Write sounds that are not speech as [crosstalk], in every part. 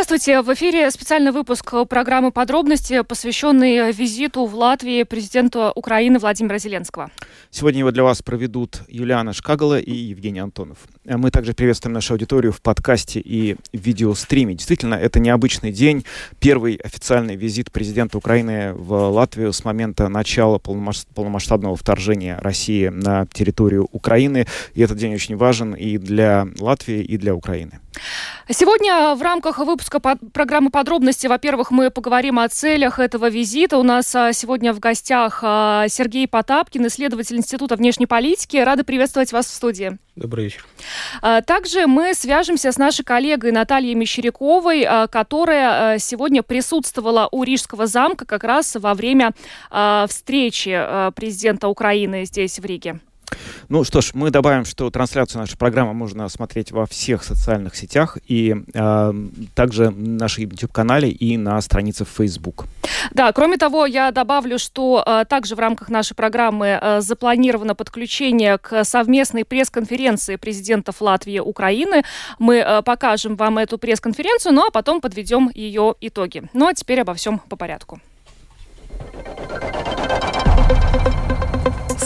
Здравствуйте! В эфире специальный выпуск программы «Подробности», посвященный визиту в Латвии президента Украины Владимира Зеленского. Сегодня его для вас проведут Юлиана Шкагала и Евгений Антонов. Мы также приветствуем нашу аудиторию в подкасте и видеостриме. Действительно, это необычный день. Первый официальный визит президента Украины в Латвию с момента начала полномасштабного вторжения России на территорию Украины. И этот день очень важен и для Латвии, и для Украины. Сегодня в рамках выпуска под программы подробности, во-первых, мы поговорим о целях этого визита. У нас а, сегодня в гостях а, Сергей Потапкин, исследователь Института внешней политики. Рады приветствовать вас в студии. Добрый вечер. А, также мы свяжемся с нашей коллегой Натальей Мещеряковой, которая сегодня присутствовала у Рижского замка как раз во время встречи президента Украины здесь, в Риге. Ну что ж, мы добавим, что трансляцию нашей программы можно смотреть во всех социальных сетях и э, также на нашем YouTube-канале и на странице в Facebook. Да, кроме того, я добавлю, что э, также в рамках нашей программы э, запланировано подключение к совместной пресс-конференции президентов Латвии и Украины. Мы э, покажем вам эту пресс-конференцию, ну а потом подведем ее итоги. Ну а теперь обо всем по порядку.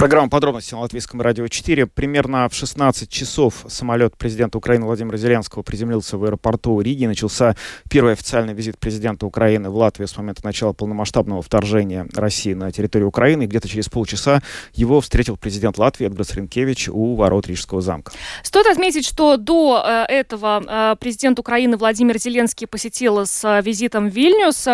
Программа подробности на Латвийском радио 4. Примерно в 16 часов самолет президента Украины Владимира Зеленского приземлился в аэропорту Риги. Начался первый официальный визит президента Украины в Латвию с момента начала полномасштабного вторжения России на территорию Украины. Где-то через полчаса его встретил президент Латвии Эдгарс Ренкевич у ворот Рижского замка. Стоит отметить, что до э, этого э, президент Украины Владимир Зеленский посетил с э, визитом Вильнюс.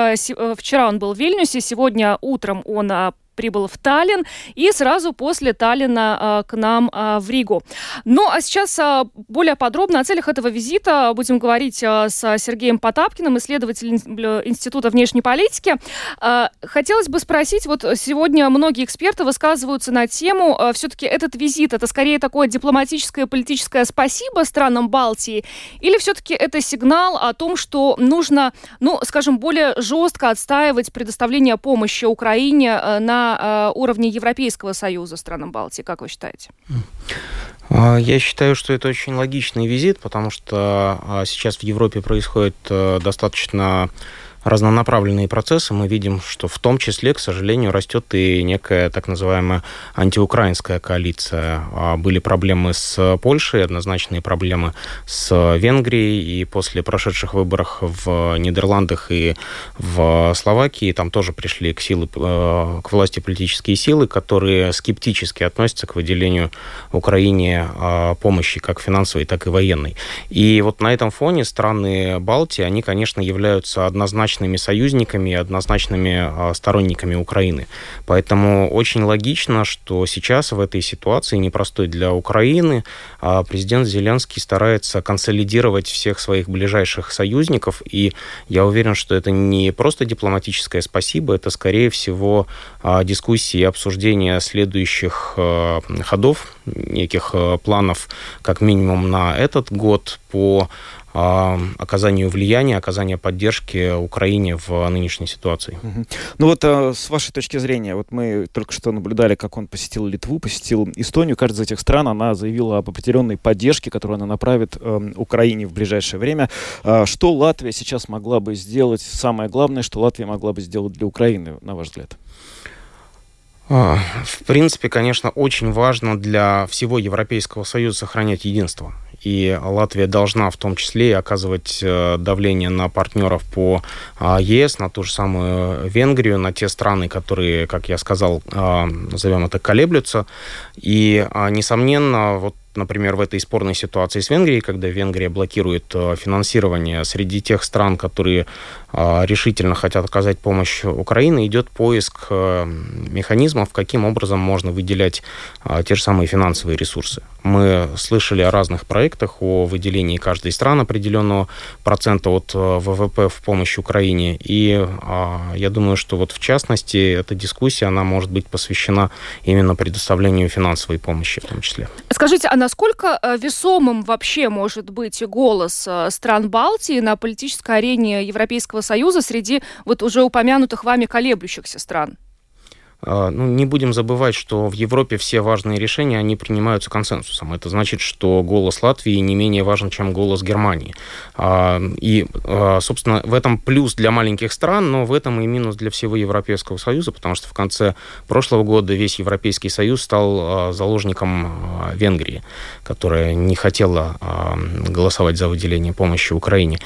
Вчера он был в Вильнюсе, сегодня утром он прибыл в Таллин и сразу после Таллина э, к нам э, в Ригу. Ну, а сейчас э, более подробно о целях этого визита будем говорить с Сергеем Потапкиным, исследователем Института внешней политики. Хотелось бы спросить, вот сегодня многие эксперты высказываются на тему, все-таки этот визит, это скорее такое дипломатическое политическое спасибо странам Балтии, или все-таки это сигнал о том, что нужно, ну, скажем, более жестко отстаивать предоставление помощи Украине на на э, уровне Европейского Союза странам Балтии, как вы считаете? А, я считаю, что это очень логичный визит, потому что а, сейчас в Европе происходит э, достаточно разнонаправленные процессы, мы видим, что в том числе, к сожалению, растет и некая так называемая антиукраинская коалиция. А, были проблемы с Польшей, однозначные проблемы с Венгрией, и после прошедших выборов в Нидерландах и в Словакии там тоже пришли к, силы, э, к власти политические силы, которые скептически относятся к выделению Украине а, помощи как финансовой, так и военной. И вот на этом фоне страны Балтии, они, конечно, являются однозначно однозначными союзниками и однозначными а, сторонниками Украины. Поэтому очень логично, что сейчас в этой ситуации, непростой для Украины, а, президент Зеленский старается консолидировать всех своих ближайших союзников. И я уверен, что это не просто дипломатическое спасибо, это, скорее всего, а, дискуссии и обсуждения следующих ходов, неких планов, как минимум на этот год по оказанию влияния, оказанию поддержки Украине в нынешней ситуации. Ну вот а, с вашей точки зрения, вот мы только что наблюдали, как он посетил Литву, посетил Эстонию. Каждая из этих стран, она заявила об определенной поддержке, которую она направит э, Украине в ближайшее время. А, что Латвия сейчас могла бы сделать? Самое главное, что Латвия могла бы сделать для Украины, на ваш взгляд? А, в принципе, конечно, очень важно для всего Европейского Союза сохранять единство и Латвия должна в том числе оказывать э, давление на партнеров по а, ЕС, на ту же самую Венгрию, на те страны, которые, как я сказал, а, назовем это, колеблются. И, а, несомненно, вот например, в этой спорной ситуации с Венгрией, когда Венгрия блокирует финансирование среди тех стран, которые решительно хотят оказать помощь Украине, идет поиск механизмов, каким образом можно выделять те же самые финансовые ресурсы. Мы слышали о разных проектах, о выделении каждой страны определенного процента от ВВП в помощь Украине. И я думаю, что вот в частности эта дискуссия, она может быть посвящена именно предоставлению финансовой помощи в том числе. Скажите, а насколько э, весомым вообще может быть голос э, стран Балтии на политической арене Европейского Союза среди вот уже упомянутых вами колеблющихся стран? А, ну, не будем забывать, что в Европе все важные решения, они принимаются консенсусом. Это значит, что голос Латвии не менее важен, чем голос Германии. А, и, а, собственно, в этом плюс для маленьких стран, но в этом и минус для всего Европейского Союза, потому что в конце прошлого года весь Европейский Союз стал заложником Венгрии, которая не хотела голосовать за выделение помощи Украине.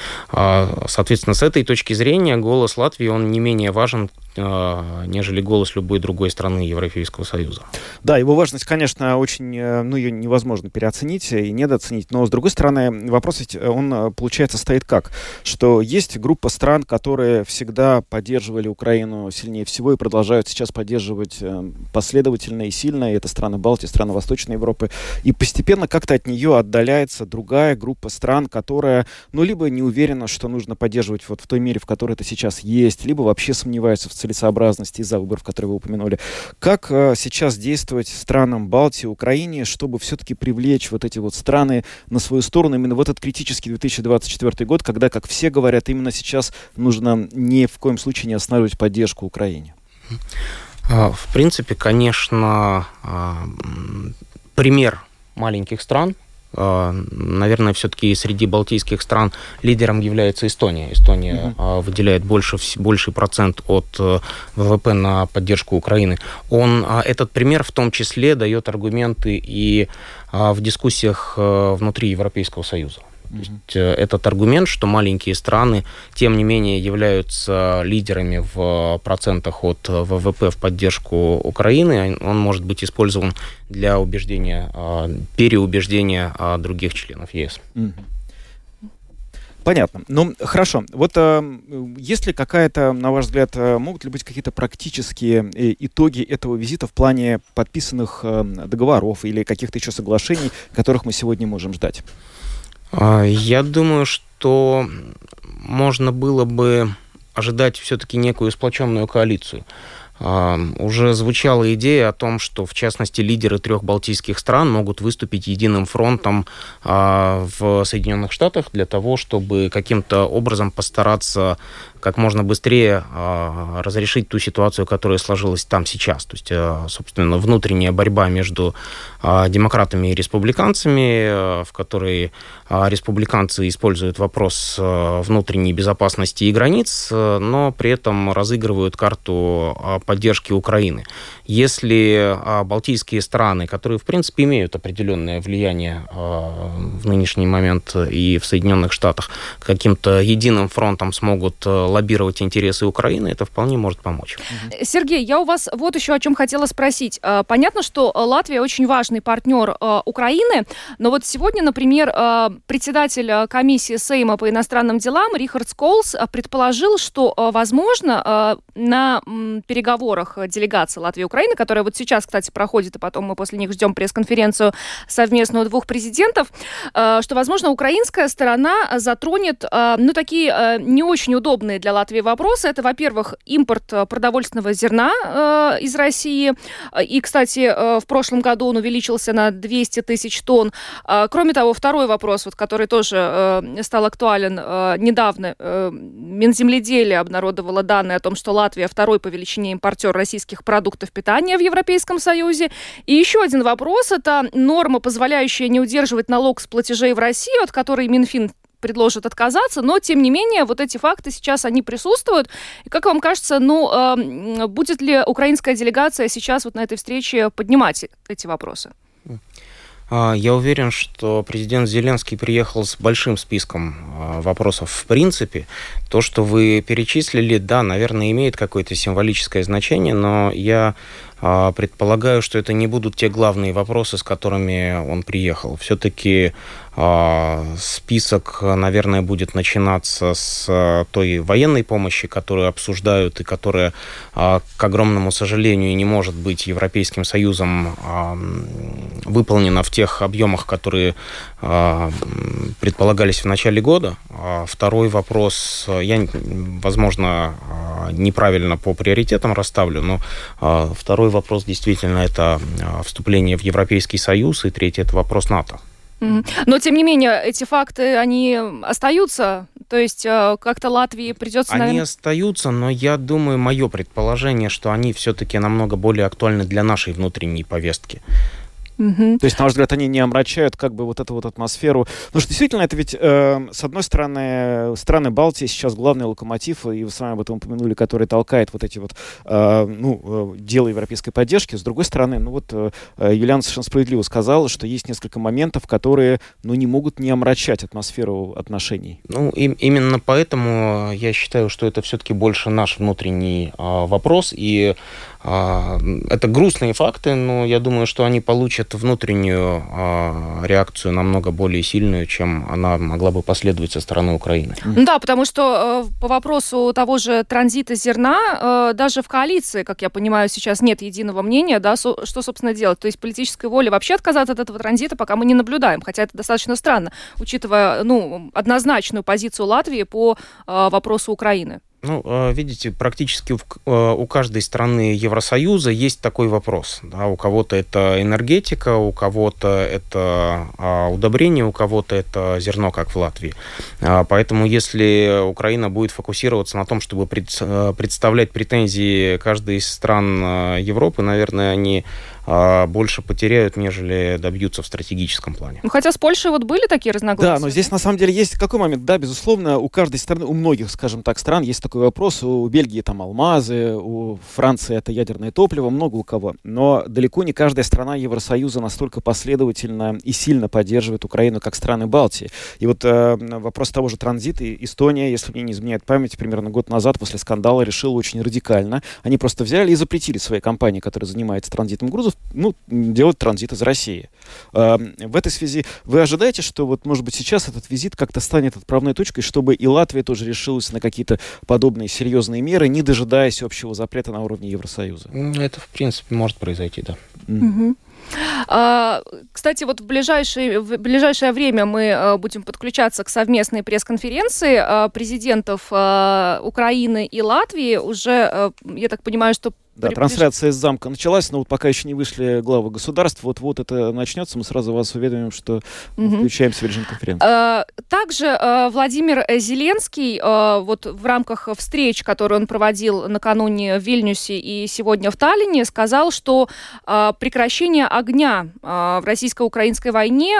Соответственно, с этой точки зрения голос Латвии, он не менее важен, нежели голос любой другой страны Европейского Союза. Да, его важность, конечно, очень, э, ну, ее невозможно переоценить и недооценить, но, с другой стороны, вопрос ведь, э, он, э, получается, стоит как? Что есть группа стран, которые всегда поддерживали Украину сильнее всего и продолжают сейчас поддерживать последовательно и сильно, и это страны Балтии, страны Восточной Европы, и постепенно как-то от нее отдаляется другая группа стран, которая, ну, либо не уверена, что нужно поддерживать вот в той мере, в которой это сейчас есть, либо вообще сомневается в целесообразности из-за выборов, которые вы упомянули. Как э, сейчас действовать странам Балтии, Украине, чтобы все-таки привлечь вот эти вот страны на свою сторону именно в этот критический 2024 год, когда, как все говорят, именно сейчас нужно ни в коем случае не останавливать поддержку Украине? А, в принципе, конечно, а, пример маленьких стран, наверное, все-таки среди балтийских стран лидером является Эстония. Эстония mm-hmm. выделяет больше, больший процент от э, ВВП на поддержку Украины. Он, а, этот пример в том числе дает аргументы и в дискуссиях э, внутри Европейского Союза. То есть э, этот аргумент, что маленькие страны, тем не менее, являются лидерами в процентах от ВВП в поддержку Украины, он может быть использован для убеждения, а, переубеждения а, других членов ЕС. Понятно. Ну, хорошо. Вот э, есть ли какая-то, на ваш взгляд, э, могут ли быть какие-то практические э, итоги этого визита в плане подписанных э, договоров или каких-то еще соглашений, которых мы сегодня можем ждать? А, я думаю, что можно было бы ожидать все-таки некую сплоченную коалицию. А, уже звучала идея о том, что, в частности, лидеры трех балтийских стран могут выступить единым фронтом а, в Соединенных Штатах для того, чтобы каким-то образом постараться как можно быстрее э, разрешить ту ситуацию, которая сложилась там сейчас. То есть, э, собственно, внутренняя борьба между э, демократами и республиканцами, в которой республиканцы используют вопрос внутренней безопасности и границ, но при этом разыгрывают карту поддержки Украины. Если э, балтийские страны, которые, в принципе, имеют определенное влияние э, в нынешний момент и в Соединенных Штатах, каким-то единым фронтом смогут лоббировать интересы Украины, это вполне может помочь. Сергей, я у вас вот еще о чем хотела спросить. Э, понятно, что Латвия очень важный партнер э, Украины, но вот сегодня, например, э, председатель комиссии Сейма по иностранным делам Рихард Сколс предположил, что, возможно, на переговорах делегации Латвии и Украины, которая вот сейчас, кстати, проходит, и потом мы после них ждем пресс-конференцию совместную двух президентов, что, возможно, украинская сторона затронет, ну, такие не очень удобные для Латвии вопросы. Это, во-первых, импорт э, продовольственного зерна э, из России. И, кстати, э, в прошлом году он увеличился на 200 тысяч тонн. Э, кроме того, второй вопрос, вот, который тоже э, стал актуален э, недавно. Э, Минземледелие обнародовало данные о том, что Латвия второй по величине импортер российских продуктов питания в Европейском Союзе. И еще один вопрос – это норма, позволяющая не удерживать налог с платежей в Россию, от которой Минфин предложат отказаться, но тем не менее вот эти факты сейчас они присутствуют. И как вам кажется, ну э, будет ли украинская делегация сейчас вот на этой встрече поднимать эти вопросы? А, я уверен, что президент Зеленский приехал с большим списком а, вопросов в принципе. То, что вы перечислили, да, наверное, имеет какое-то символическое значение, но я Предполагаю, что это не будут те главные вопросы, с которыми он приехал. Все-таки а, список, наверное, будет начинаться с а, той военной помощи, которую обсуждают и которая, а, к огромному сожалению, не может быть Европейским Союзом выполнена в тех объемах, которые предполагались в начале года. Второй вопрос, я, возможно, неправильно по приоритетам расставлю, но второй вопрос действительно это вступление в Европейский Союз, и третий это вопрос НАТО. Но, тем не менее, эти факты, они остаются? То есть э, как-то Латвии придется... Они наверное... остаются, но я думаю, мое предположение, что они все-таки намного более актуальны для нашей внутренней повестки. Угу. То есть, на ваш взгляд, они не омрачают как бы вот эту вот атмосферу. Потому что действительно, это ведь, э, с одной стороны, страны Балтии сейчас главный локомотив, и вы с вами об этом упомянули, который толкает вот эти вот, э, ну, э, дела европейской поддержки. С другой стороны, ну вот э, Юлиана совершенно справедливо сказала, что есть несколько моментов, которые, ну, не могут не омрачать атмосферу отношений. Ну, и, именно поэтому я считаю, что это все-таки больше наш внутренний э, вопрос, и это грустные факты, но я думаю, что они получат внутреннюю а, реакцию намного более сильную, чем она могла бы последовать со стороны Украины. Да, потому что э, по вопросу того же транзита зерна, э, даже в коалиции, как я понимаю, сейчас нет единого мнения, да, что, собственно, делать. То есть политической воли вообще отказаться от этого транзита пока мы не наблюдаем, хотя это достаточно странно, учитывая, ну, однозначную позицию Латвии по э, вопросу Украины. Ну, э, видите, практически э, у каждой страны Евросоюза есть такой вопрос. Да? У кого-то это энергетика, у кого-то это а, удобрение, у кого-то это зерно, как в Латвии. А, поэтому если Украина будет фокусироваться на том, чтобы представлять претензии каждой из стран Европы, наверное, они а, больше потеряют, нежели добьются в стратегическом плане. Ну, хотя с Польшей вот были такие разногласия. Да, но здесь на самом деле есть какой момент? Да, безусловно, у каждой страны, у многих, скажем так, стран есть такой вопрос. У Бельгии там алмазы, у Франции это ядерное топливо, много у кого. Но далеко не каждая страна Евросоюза настолько последовательно и сильно поддерживает Украину, как страны Балтии. И вот э, вопрос того же транзита. Эстония, если мне не изменяет память, примерно год назад после скандала решила очень радикально. Они просто взяли и запретили своей компании, которая занимается транзитом грузов, ну, делать транзит из России. А, в этой связи вы ожидаете, что вот, может быть, сейчас этот визит как-то станет отправной точкой, чтобы и Латвия тоже решилась на какие-то подобные серьезные меры, не дожидаясь общего запрета на уровне Евросоюза? Это, в принципе, может произойти, да. Mm-hmm. Кстати, вот в ближайшее, в ближайшее время мы а, будем подключаться к совместной пресс-конференции а, президентов Украины и Латвии. Уже, я так понимаю, что да, трансляция из замка началась, но вот пока еще не вышли главы государств. Вот-вот это начнется, мы сразу вас уведомим, что угу. включаемся в режим конференции. А, также а, Владимир Зеленский а, вот в рамках встреч, которые он проводил накануне в Вильнюсе и сегодня в Таллине, сказал, что прекращение огня в российско-украинской войне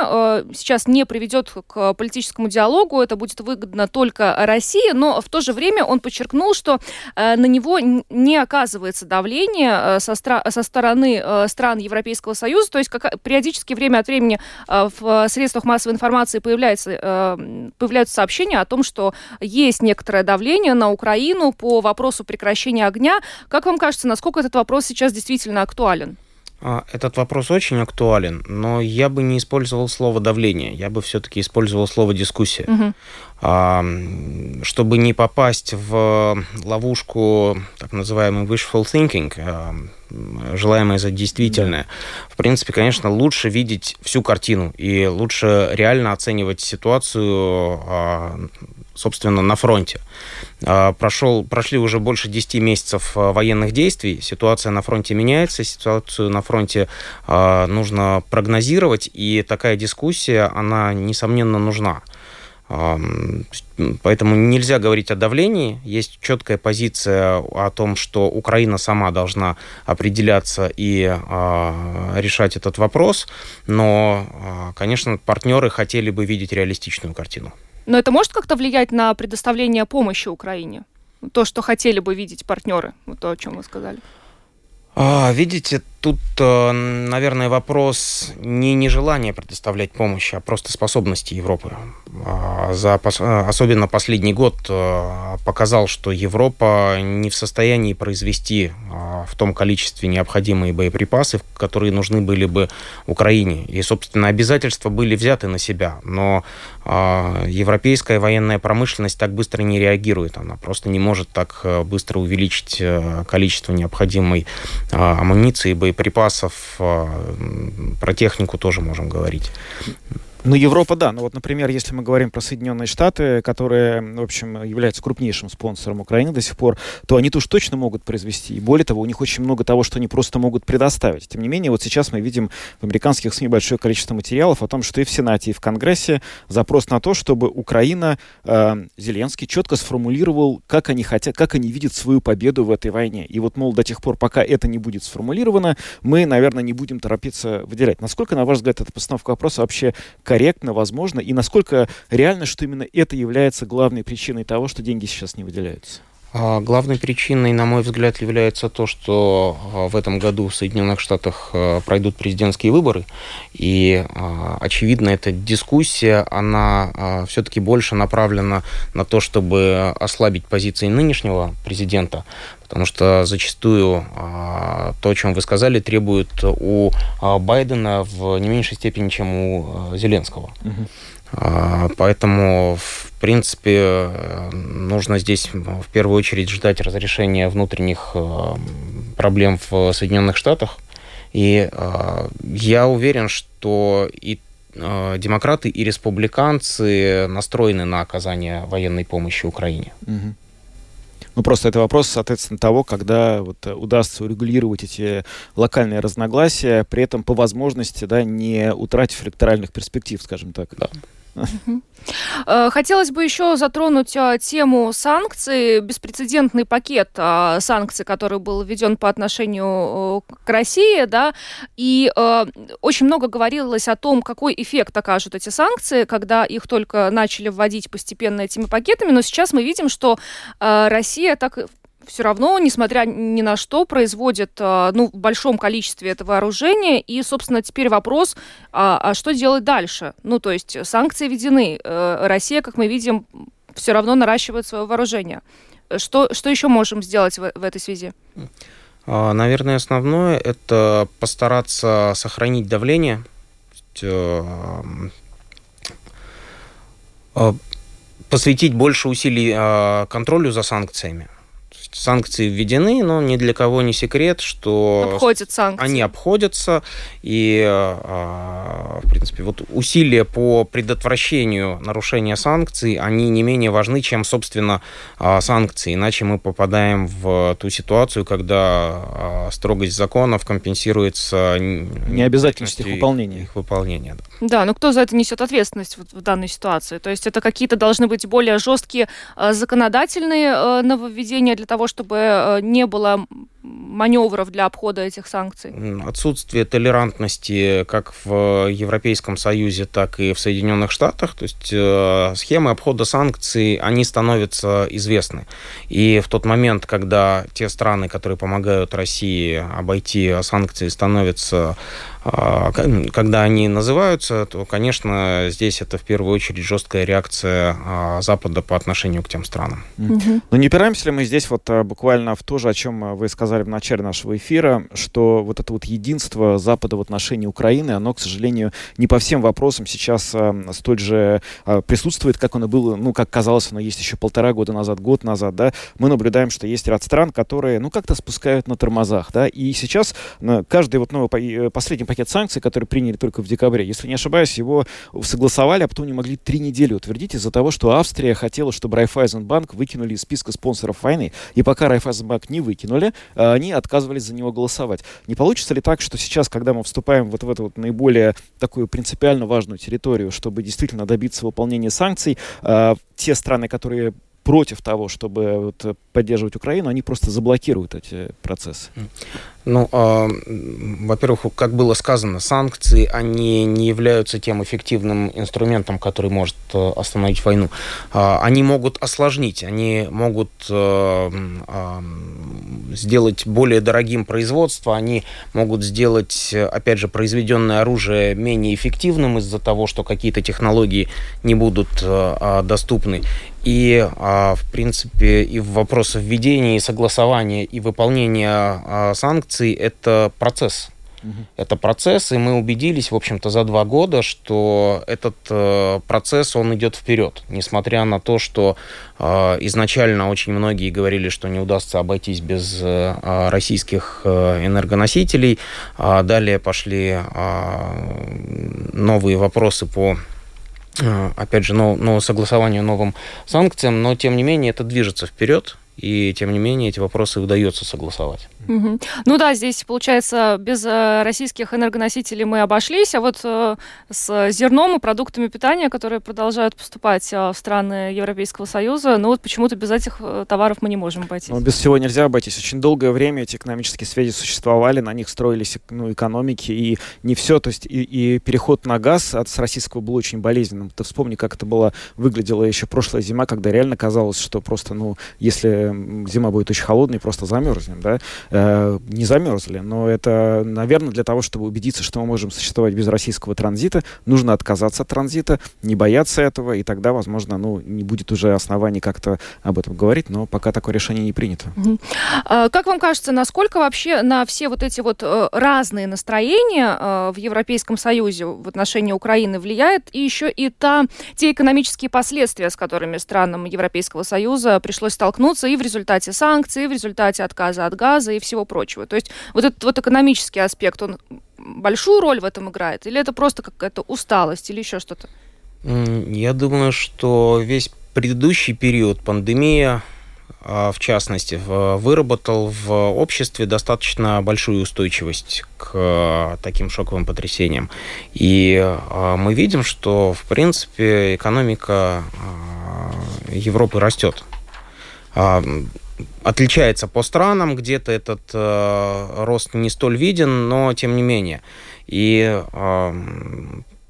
сейчас не приведет к политическому диалогу, это будет выгодно только России, но в то же время он подчеркнул, что на него не оказывается давление давление э, со, стра- со стороны э, стран Европейского Союза, то есть как, периодически время от времени э, в средствах массовой информации появляется, появляются сообщения о том, что есть некоторое давление на Украину по вопросу прекращения огня. Как вам кажется, насколько этот вопрос сейчас действительно актуален? А, этот вопрос очень актуален, но я бы не использовал слово давление, я бы все-таки использовал слово дискуссия. Угу. Чтобы не попасть в ловушку так называемый wishful thinking, желаемое за действительное. В принципе, конечно, лучше видеть всю картину и лучше реально оценивать ситуацию а, собственно, на фронте. А, прошел, прошли уже больше 10 месяцев а, военных действий, ситуация на фронте меняется, ситуацию на фронте нужно прогнозировать, и такая дискуссия, она, несомненно, нужна. Поэтому нельзя говорить о давлении. Есть четкая позиция о том, что Украина сама должна определяться и решать этот вопрос. Но, конечно, партнеры хотели бы видеть реалистичную картину. Но это может как-то влиять на предоставление помощи Украине? То, что хотели бы видеть партнеры, вот то, о чем вы сказали. А, видите, тут, э, наверное, вопрос не нежелания предоставлять помощь, а просто способности Европы. А, за, особенно последний год э, показал, что Европа не в состоянии произвести а, в том количестве необходимые боеприпасы, которые нужны были бы Украине. И, собственно, обязательства были взяты на себя. Но европейская военная промышленность так быстро не реагирует. Она просто не может так быстро увеличить количество необходимой амуниции, боеприпасов. Про технику тоже можем говорить. Ну, Европа, да. Ну, вот, например, если мы говорим про Соединенные Штаты, которые, в общем, являются крупнейшим спонсором Украины до сих пор, то они-то уж точно могут произвести. И более того, у них очень много того, что они просто могут предоставить. Тем не менее, вот сейчас мы видим в американских СМИ большое количество материалов о том, что и в Сенате, и в Конгрессе запрос на то, чтобы Украина, э, Зеленский четко сформулировал, как они хотят, как они видят свою победу в этой войне. И вот, мол, до тех пор, пока это не будет сформулировано, мы, наверное, не будем торопиться выделять. Насколько, на ваш взгляд, эта постановка вопроса вообще корректно, возможно, и насколько реально, что именно это является главной причиной того, что деньги сейчас не выделяются? А, главной причиной, на мой взгляд, является то, что а, в этом году в Соединенных Штатах а, пройдут президентские выборы, и, очевидно, эта дискуссия, она все-таки больше направлена на то, чтобы ослабить позиции нынешнего президента, потому что зачастую то, о чем вы сказали, требует у Байдена в не меньшей степени, чем у Зеленского. Угу. Поэтому, в принципе, нужно здесь в первую очередь ждать разрешения внутренних проблем в Соединенных Штатах. И я уверен, что и демократы и республиканцы настроены на оказание военной помощи Украине. Угу. Ну, просто это вопрос, соответственно, того, когда вот э, удастся урегулировать эти локальные разногласия, при этом по возможности, да, не утратив электоральных перспектив, скажем так. Да. Э, хотелось бы еще затронуть э, тему санкций, беспрецедентный пакет э, санкций, который был введен по отношению к России, да, и очень много говорилось о том, какой эффект окажут эти санкции, когда их только начали вводить постепенно этими пакетами, но сейчас мы видим, что Россия так все равно, несмотря ни на что, производит а, ну, в большом количестве это вооружение. И, собственно, теперь вопрос, а, а что делать дальше? Ну, то есть санкции введены. Э, Россия, как мы видим, все равно наращивает свое вооружение. Что, что еще можем сделать в, в этой связи? А, наверное, основное – это постараться сохранить давление, э, посвятить больше усилий контролю за санкциями санкции введены, но ни для кого не секрет, что Обходят санкции. они обходятся, и, а, в принципе, вот усилия по предотвращению нарушения санкций, они не менее важны, чем, собственно, а, санкции, иначе мы попадаем в ту ситуацию, когда а, строгость законов компенсируется необязательность их выполнения. Их выполнения да. да, но кто за это несет ответственность в, в данной ситуации? То есть это какие-то должны быть более жесткие законодательные нововведения для того, того, чтобы э, не было маневров для обхода этих санкций? Отсутствие толерантности как в Европейском Союзе, так и в Соединенных Штатах. То есть э, схемы обхода санкций, они становятся известны. И в тот момент, когда те страны, которые помогают России обойти санкции, становятся а, когда они называются, то, конечно, здесь это в первую очередь жесткая реакция а, Запада по отношению к тем странам. Mm-hmm. Ну не упираемся ли мы здесь вот а, буквально в то же, о чем вы сказали в начале нашего эфира, что вот это вот единство Запада в отношении Украины, оно, к сожалению, не по всем вопросам сейчас столь же присутствует, как оно было, ну, как казалось, оно есть еще полтора года назад, год назад, да. Мы наблюдаем, что есть ряд стран, которые, ну, как-то спускают на тормозах, да, и сейчас каждый вот новый э, последний пакет санкций, который приняли только в декабре. Если не ошибаюсь, его согласовали, а потом не могли три недели утвердить из-за того, что Австрия хотела, чтобы Райфайзенбанк выкинули из списка спонсоров войны. И пока Райфайзенбанк не выкинули, они отказывались за него голосовать. Не получится ли так, что сейчас, когда мы вступаем вот в эту вот наиболее такую принципиально важную территорию, чтобы действительно добиться выполнения санкций, а, те страны, которые против того, чтобы вот поддерживать Украину, они просто заблокируют эти процессы. Ну, э, во-первых, как было сказано, санкции, они не являются тем эффективным инструментом, который может э, остановить войну. Э, они могут осложнить, они могут э, э, сделать более дорогим производство, они могут сделать, опять же, произведенное оружие менее эффективным из-за того, что какие-то технологии не будут а, доступны. И, а, в принципе, и в вопросы введения, и согласования, и выполнения а, санкций – это процесс. Угу. Это процесс, и мы убедились, в общем-то, за два года, что этот э, процесс, он идет вперед, несмотря на то, что э, изначально очень многие говорили, что не удастся обойтись без э, российских э, энергоносителей, а далее пошли э, новые вопросы по опять же, но, но согласованию новым санкциям, но тем не менее это движется вперед, и тем не менее эти вопросы удается согласовать. Ну да, здесь получается без э, российских энергоносителей мы обошлись, а вот э, с зерном и продуктами питания, которые продолжают поступать э, в страны Европейского Союза, ну вот почему-то без этих товаров мы не можем обойтись. Ну, без всего нельзя обойтись. Очень долгое время эти экономические связи существовали, на них строились ну, экономики, и не все, то есть и, и переход на газ от с российского был очень болезненным. Ты вспомни, как это было выглядело еще прошлая зима, когда реально казалось, что просто, ну, если зима будет очень холодной, просто замерзнем, да, э, не замерзли. Но это, наверное, для того, чтобы убедиться, что мы можем существовать без российского транзита, нужно отказаться от транзита, не бояться этого, и тогда, возможно, ну, не будет уже оснований как-то об этом говорить, но пока такое решение не принято. А, как вам кажется, насколько вообще на все вот эти вот э, разные настроения э, в Европейском Союзе в отношении Украины влияет и еще и та, те экономические последствия, с которыми странам Европейского Союза пришлось столкнуться и в результате санкций, и в результате отказа от газа и всего прочего. То есть вот этот вот экономический аспект, он большую роль в этом играет? Или это просто какая-то усталость или еще что-то? Я думаю, что весь предыдущий период, пандемия, а, в частности, выработал в обществе достаточно большую устойчивость к а, таким шоковым потрясениям. И а, мы видим, что, в принципе, экономика Европы растет. Отличается по странам, где-то этот э, рост не столь виден, но тем не менее. И э,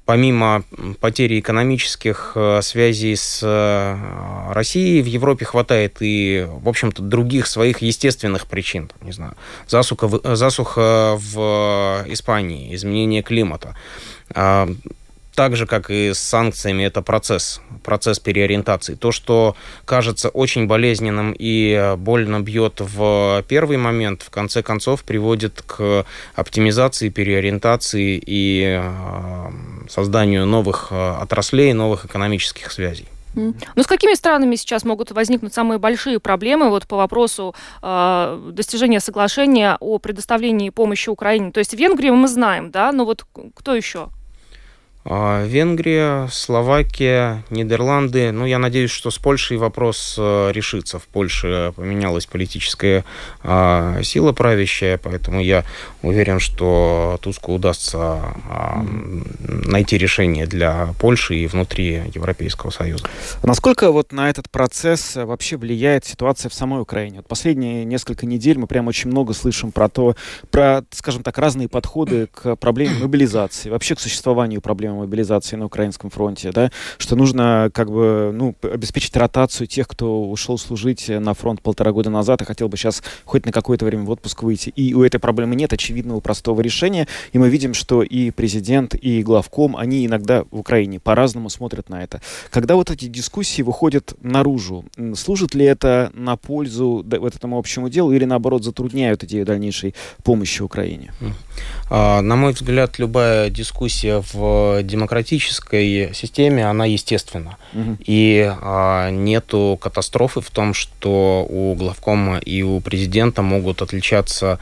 помимо потери экономических э, связей с э, Россией, в Европе хватает и, в общем-то, других своих естественных причин. Там, не знаю, засуха, засуха в Испании, изменение климата а, так же, как и с санкциями, это процесс, процесс переориентации. То, что кажется очень болезненным и больно бьет в первый момент, в конце концов приводит к оптимизации, переориентации и э, созданию новых э, отраслей, новых экономических связей. Ну, с какими странами сейчас могут возникнуть самые большие проблемы вот по вопросу э, достижения соглашения о предоставлении помощи Украине? То есть Венгрию мы знаем, да, но вот кто еще? А, Венгрия, Словакия, Нидерланды. Ну, я надеюсь, что с Польшей вопрос э, решится. В Польше поменялась политическая а, сила правящая, поэтому я уверен, что Туску удастся а, найти решение для Польши и внутри Европейского Союза. Насколько вот на этот процесс вообще влияет ситуация в самой Украине? Вот последние несколько недель мы прям очень много слышим про то, про, скажем так, разные подходы к проблеме мобилизации, вообще к существованию проблем мобилизации на украинском фронте, да, что нужно как бы, ну, обеспечить ротацию тех, кто ушел служить на фронт полтора года назад и хотел бы сейчас хоть на какое-то время в отпуск выйти. И у этой проблемы нет очевидного простого решения, и мы видим, что и президент, и главком, они иногда в Украине по-разному смотрят на это. Когда вот эти дискуссии выходят наружу, служит ли это на пользу вот этому общему делу или наоборот затрудняют идею дальнейшей помощи Украине? А, на мой взгляд, любая дискуссия в демократической системе она естественна. Угу. И а, нету катастрофы в том, что у главкома и у президента могут отличаться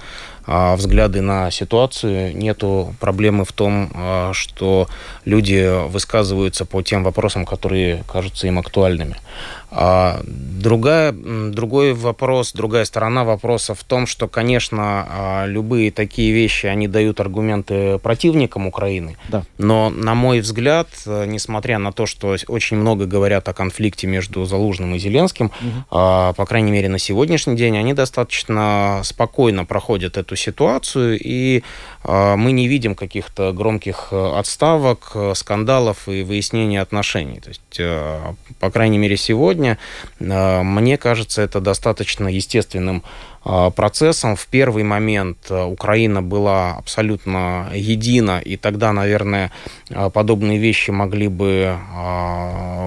а, взгляды на ситуацию. Нету проблемы в том, а, что люди высказываются по тем вопросам, которые кажутся им актуальными. А другая, другой вопрос, другая сторона вопроса в том, что, конечно, а, любые такие вещи, они дают аргументы противникам Украины. Да. Но, на мой взгляд, несмотря на то, что очень много говорят о конфликте между Залужным и Зеленским, угу. по крайней мере, на сегодняшний день, они достаточно спокойно проходят эту ситуацию, и мы не видим каких-то громких отставок, скандалов и выяснения отношений. То есть, по крайней мере, сегодня а, мне кажется, это достаточно естественным процессом. В первый момент Украина была абсолютно едина, и тогда, наверное, подобные вещи могли бы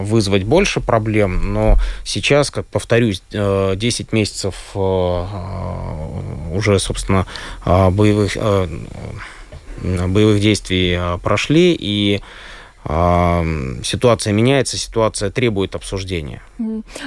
вызвать больше проблем. Но сейчас, как повторюсь, 10 месяцев уже, собственно, боевых боевых действий прошли, и ситуация меняется, ситуация требует обсуждения.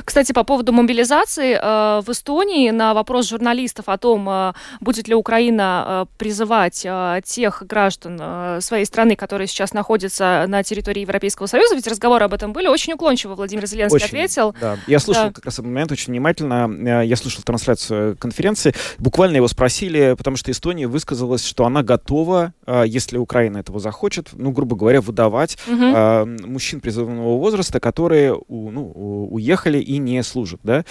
Кстати, по поводу мобилизации э, в Эстонии на вопрос журналистов о том, э, будет ли Украина э, призывать тех граждан своей страны, которые сейчас находятся на территории Европейского Союза, ведь разговоры об этом были, очень уклончиво Владимир Зеленский очень, ответил. Да. Я слышал да. как раз этот момент очень внимательно. Я слышал трансляцию конференции. Буквально его спросили, потому что Эстония высказалась, что она готова, если Украина этого захочет, ну, грубо говоря, выдавать угу. мужчин призывного возраста, которые ну, уехали и не служат, да.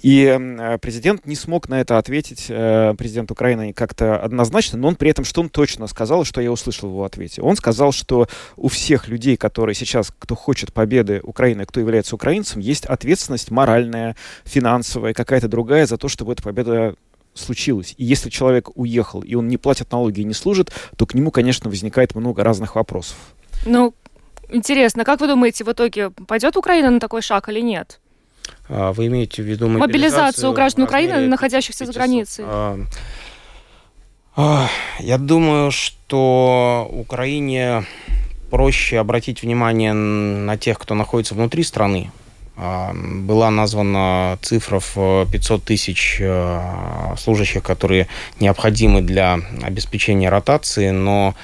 И э, президент не смог на это ответить, э, президент Украины как-то однозначно, но он при этом, что он точно сказал, что я услышал в его ответе. Он сказал, что у всех людей, которые сейчас, кто хочет победы Украины, кто является украинцем, есть ответственность моральная, финансовая, какая-то другая за то, чтобы эта победа случилась. И если человек уехал, и он не платит налоги и не служит, то к нему, конечно, возникает много разных вопросов. Ну, интересно, как вы думаете, в итоге пойдет Украина на такой шаг или нет? А, вы имеете в виду мобилизацию, мобилизацию граждан Украины, находящихся 500. за границей? А, а, я думаю, что Украине проще обратить внимание на тех, кто находится внутри страны. Была названа цифра в 500 тысяч а, служащих, которые необходимы для обеспечения ротации, но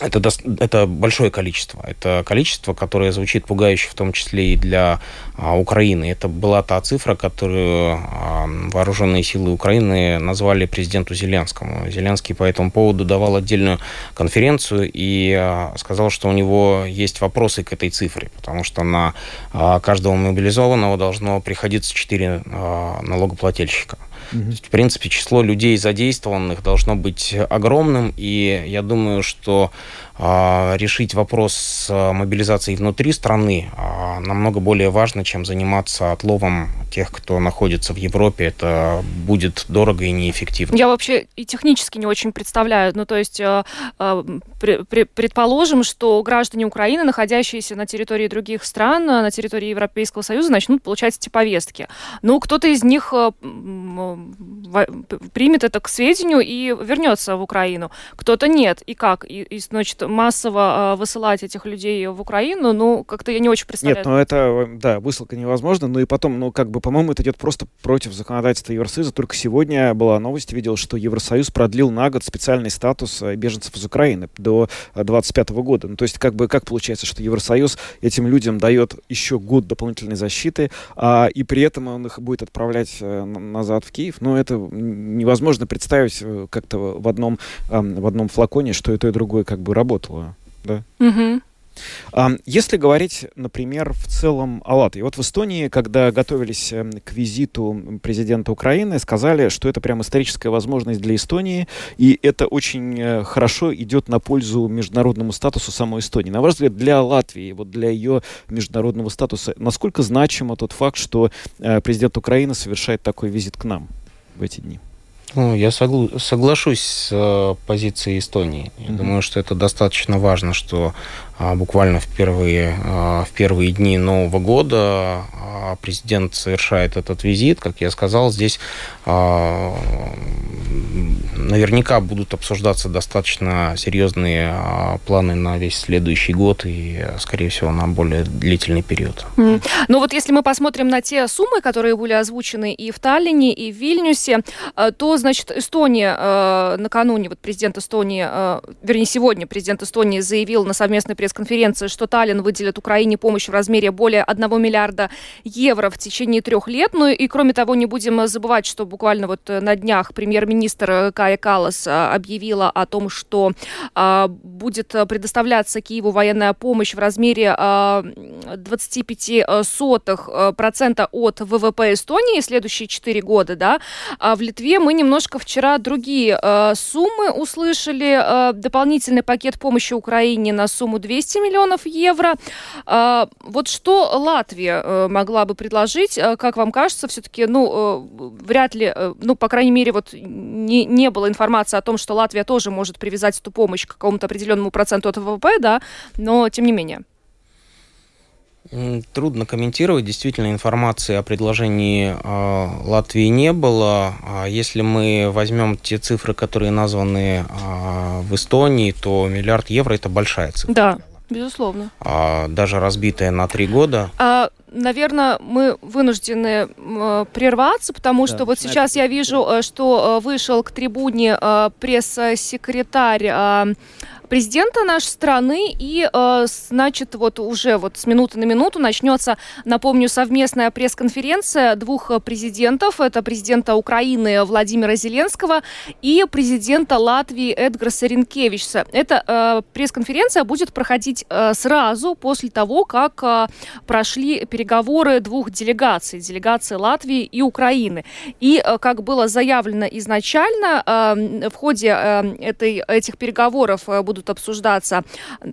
это, это большое количество. Это количество, которое звучит пугающе, в том числе и для а, Украины. Это была та цифра, которую а, вооруженные силы Украины назвали президенту Зеленскому. Зеленский по этому поводу давал отдельную конференцию и а, сказал, что у него есть вопросы к этой цифре, потому что на а, каждого мобилизованного должно приходиться 4 а, налогоплательщика. Mm-hmm. То есть, в принципе, число людей задействованных должно быть огромным, и я думаю, что решить вопрос с мобилизацией внутри страны а, намного более важно, чем заниматься отловом тех, кто находится в Европе. Это будет дорого и неэффективно. Я вообще и технически не очень представляю. Ну, то есть, э, э, предположим, что граждане Украины, находящиеся на территории других стран, на территории Европейского Союза, начнут получать эти повестки. Ну, кто-то из них э, примет это к сведению и вернется в Украину. Кто-то нет. И как? И, и значит, массово э, высылать этих людей в Украину, ну, как-то я не очень представляю. Нет, ну это, да, высылка невозможно, ну и потом, ну, как бы, по-моему, это идет просто против законодательства Евросоюза. Только сегодня была новость, видел, что Евросоюз продлил на год специальный статус э, беженцев из Украины до 2025 э, года. Ну, то есть, как бы, как получается, что Евросоюз этим людям дает еще год дополнительной защиты, а, и при этом он их будет отправлять э, назад в Киев. Ну, это невозможно представить как-то в одном, в одном флаконе, что и то, и другое как бы работает работала. Да? Угу. Если говорить, например, в целом о Латвии. Вот в Эстонии, когда готовились эм, к визиту президента Украины, сказали, что это прям историческая возможность для Эстонии, и это очень э, хорошо идет на пользу международному статусу самой Эстонии. На ваш взгляд, для Латвии, вот для ее международного статуса, насколько значимо тот факт, что э, президент Украины совершает такой визит к нам в эти дни? Ну, я согла- соглашусь с э, позицией Эстонии. Я mm-hmm. думаю, что это достаточно важно, что буквально в первые, а, в первые дни Нового года а, президент совершает этот визит. Как я сказал, здесь наверняка будут обсуждаться достаточно серьезные планы на весь следующий год и, скорее всего, на более длительный период. Mm. Ну вот если мы посмотрим на те суммы, которые были озвучены и в Таллине, и в Вильнюсе, то, значит, Эстония накануне, вот президент Эстонии, вернее, сегодня президент Эстонии заявил на совместной пресс пресс-конференции, что Таллин выделит Украине помощь в размере более 1 миллиарда евро в течение трех лет. Ну и кроме того, не будем забывать, что буквально вот на днях премьер-министр Кая Калас а, объявила о том, что а, будет предоставляться Киеву военная помощь в размере 25 а, сотых процента от ВВП Эстонии следующие четыре года. Да? А в Литве мы немножко вчера другие э, суммы услышали. Э, дополнительный пакет помощи Украине на сумму 200 миллионов евро. Э, вот что Латвия э, могла бы предложить? Э, как вам кажется, все-таки, ну, э, вряд ли, ну, по крайней мере, вот не, не было информации о том, что Латвия тоже может привязать эту помощь к какому-то определенному проценту от ВВП, да, но тем не менее. Трудно комментировать. Действительно, информации о предложении э, Латвии не было. А если мы возьмем те цифры, которые названы э, в Эстонии, то миллиард евро это большая цифра. Да, безусловно. А, даже разбитая на три года. А, наверное, мы вынуждены э, прерваться, потому да, что вот сейчас я вижу, э, что э, вышел к трибуне пресс-секретарь э, президента нашей страны. И, э, значит, вот уже вот с минуты на минуту начнется, напомню, совместная пресс-конференция двух президентов. Это президента Украины Владимира Зеленского и президента Латвии Эдгара Саренкевича. Эта э, пресс-конференция будет проходить э, сразу после того, как э, прошли переговоры двух делегаций, делегации Латвии и Украины. И, э, как было заявлено изначально, э, в ходе э, этой, этих переговоров э, будут будут обсуждаться